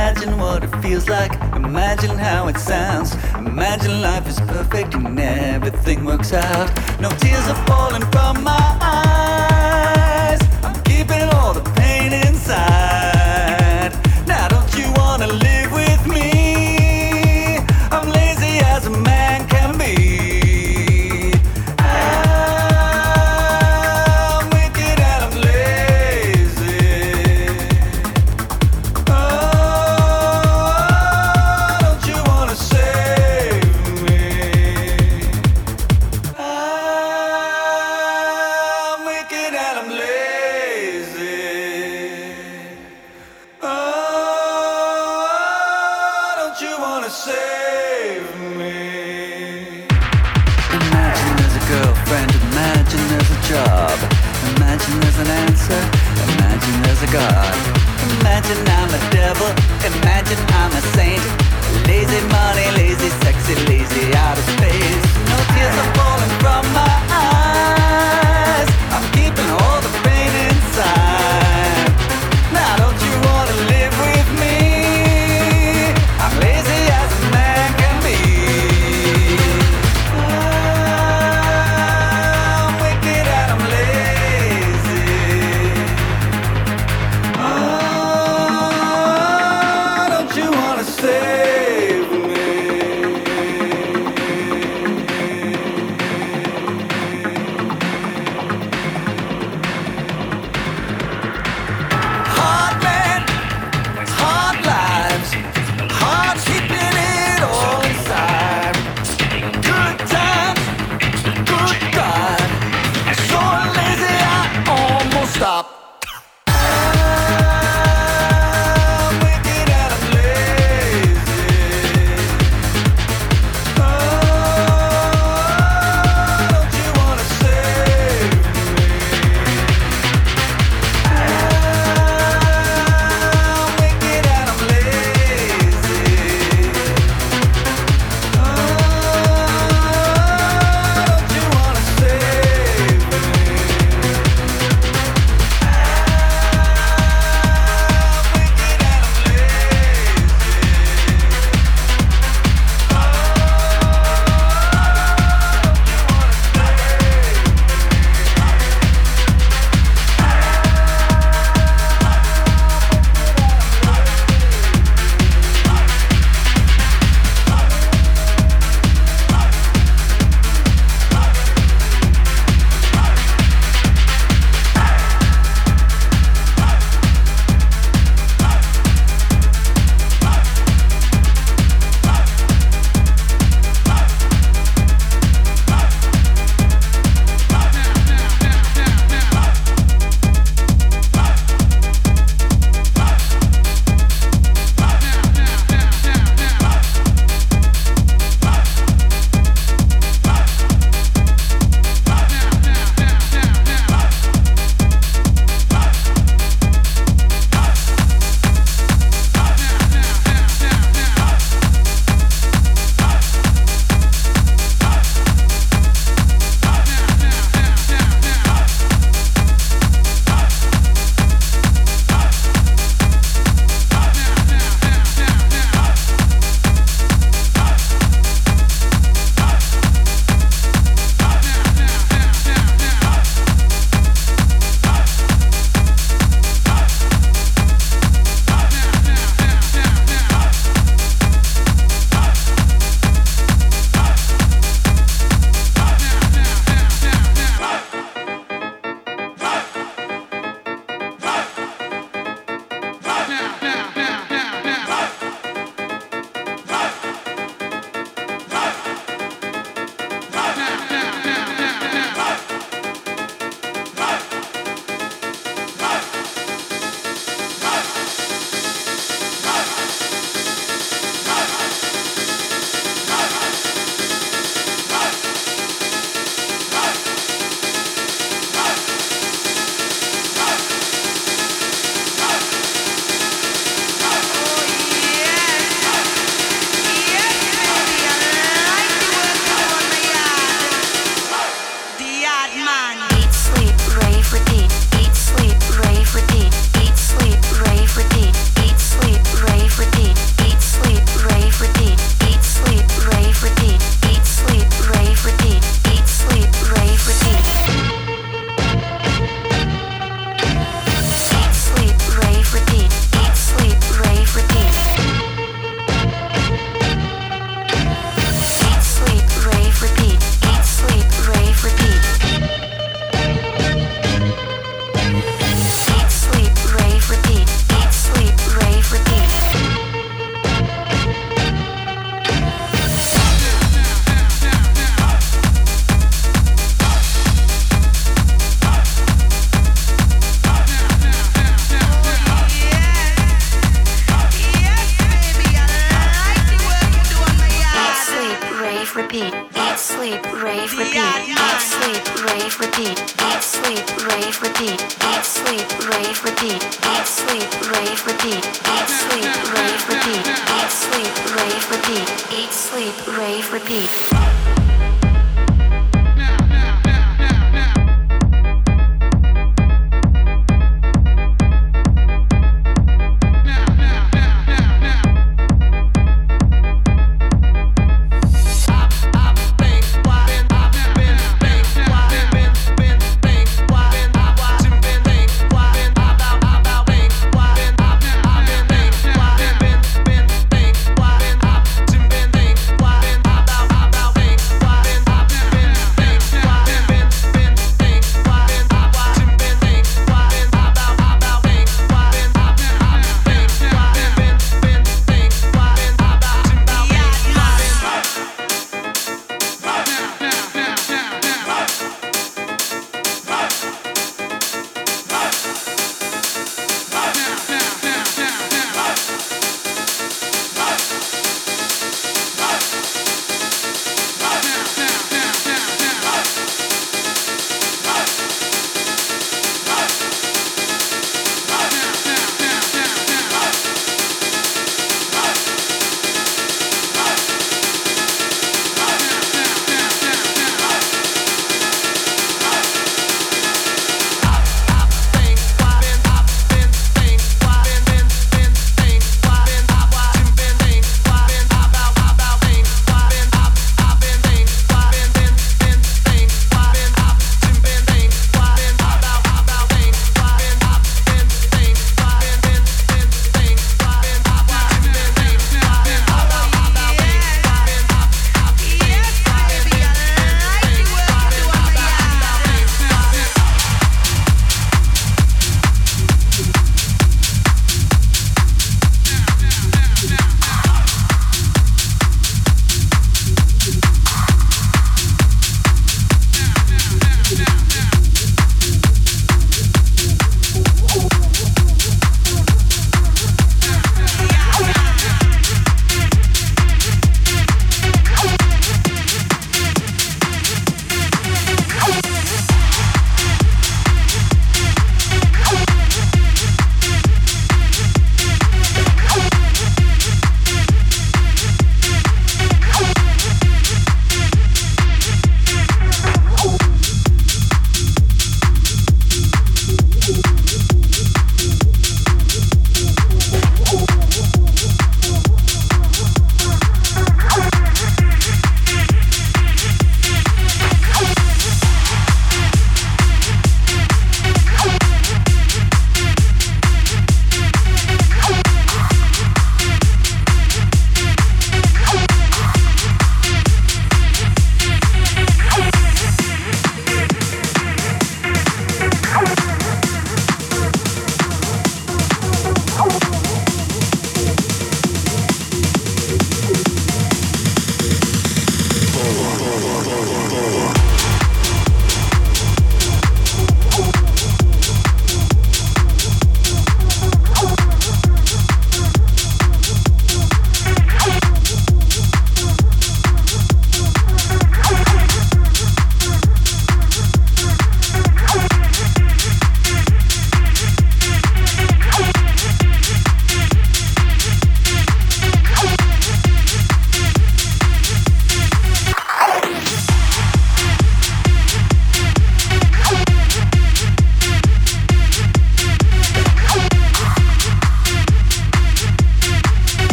Imagine what it feels like, imagine how it sounds. Imagine life is perfect and everything works out. No tears are falling from my eyes.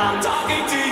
I'm talking to you.